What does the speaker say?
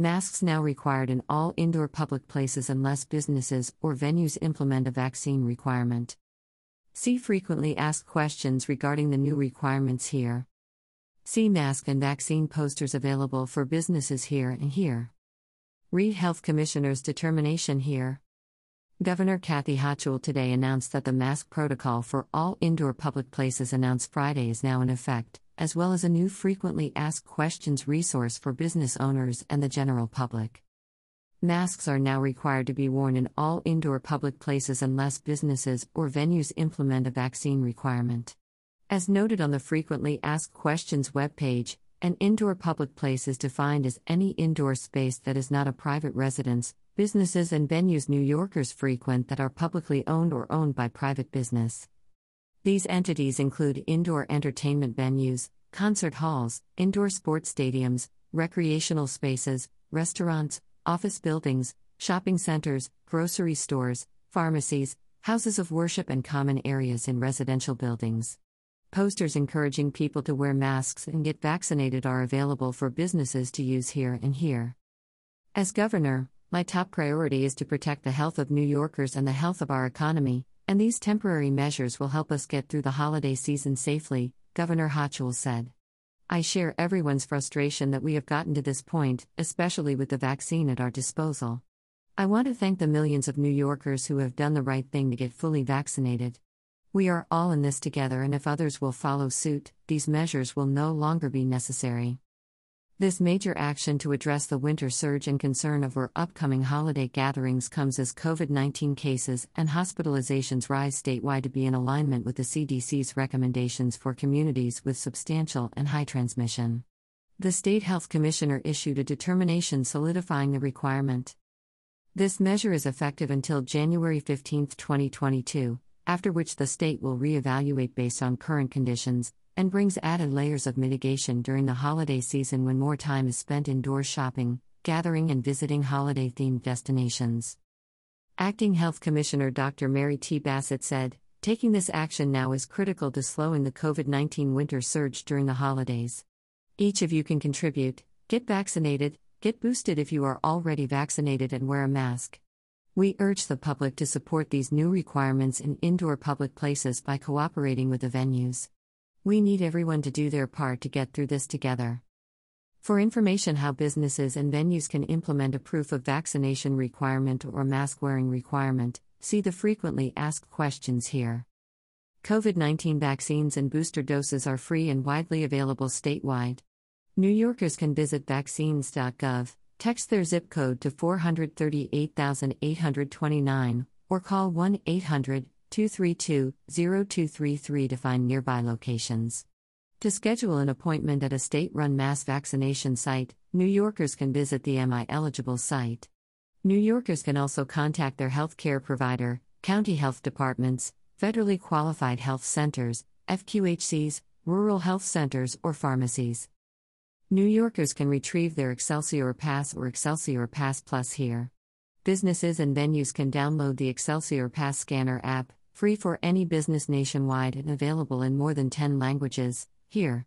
Masks now required in all indoor public places unless businesses or venues implement a vaccine requirement. See frequently asked questions regarding the new requirements here. See mask and vaccine posters available for businesses here and here. Read Health Commissioner's determination here. Governor Kathy Hochul today announced that the mask protocol for all indoor public places announced Friday is now in effect, as well as a new frequently asked questions resource for business owners and the general public. Masks are now required to be worn in all indoor public places unless businesses or venues implement a vaccine requirement. As noted on the Frequently Asked Questions webpage, an indoor public place is defined as any indoor space that is not a private residence, businesses and venues New Yorkers frequent that are publicly owned or owned by private business. These entities include indoor entertainment venues, concert halls, indoor sports stadiums, recreational spaces, restaurants, office buildings, shopping centers, grocery stores, pharmacies, houses of worship, and common areas in residential buildings. Posters encouraging people to wear masks and get vaccinated are available for businesses to use here and here. As governor, my top priority is to protect the health of New Yorkers and the health of our economy, and these temporary measures will help us get through the holiday season safely, Governor Hochul said. I share everyone's frustration that we have gotten to this point, especially with the vaccine at our disposal. I want to thank the millions of New Yorkers who have done the right thing to get fully vaccinated. We are all in this together, and if others will follow suit, these measures will no longer be necessary. This major action to address the winter surge and concern over upcoming holiday gatherings comes as COVID 19 cases and hospitalizations rise statewide to be in alignment with the CDC's recommendations for communities with substantial and high transmission. The State Health Commissioner issued a determination solidifying the requirement. This measure is effective until January 15, 2022, after which the state will reevaluate based on current conditions, and brings added layers of mitigation during the holiday season when more time is spent indoors shopping, gathering, and visiting holiday themed destinations. Acting Health Commissioner Dr. Mary T. Bassett said, Taking this action now is critical to slowing the COVID 19 winter surge during the holidays. Each of you can contribute, get vaccinated, get boosted if you are already vaccinated, and wear a mask. We urge the public to support these new requirements in indoor public places by cooperating with the venues. We need everyone to do their part to get through this together. For information how businesses and venues can implement a proof of vaccination requirement or mask wearing requirement, see the frequently asked questions here. COVID 19 vaccines and booster doses are free and widely available statewide. New Yorkers can visit vaccines.gov, Text their zip code to 438,829 or call 1 800 232 0233 to find nearby locations. To schedule an appointment at a state run mass vaccination site, New Yorkers can visit the Am I Eligible site. New Yorkers can also contact their health care provider, county health departments, federally qualified health centers, FQHCs, rural health centers, or pharmacies. New Yorkers can retrieve their Excelsior Pass or Excelsior Pass Plus here. Businesses and venues can download the Excelsior Pass Scanner app, free for any business nationwide and available in more than 10 languages, here.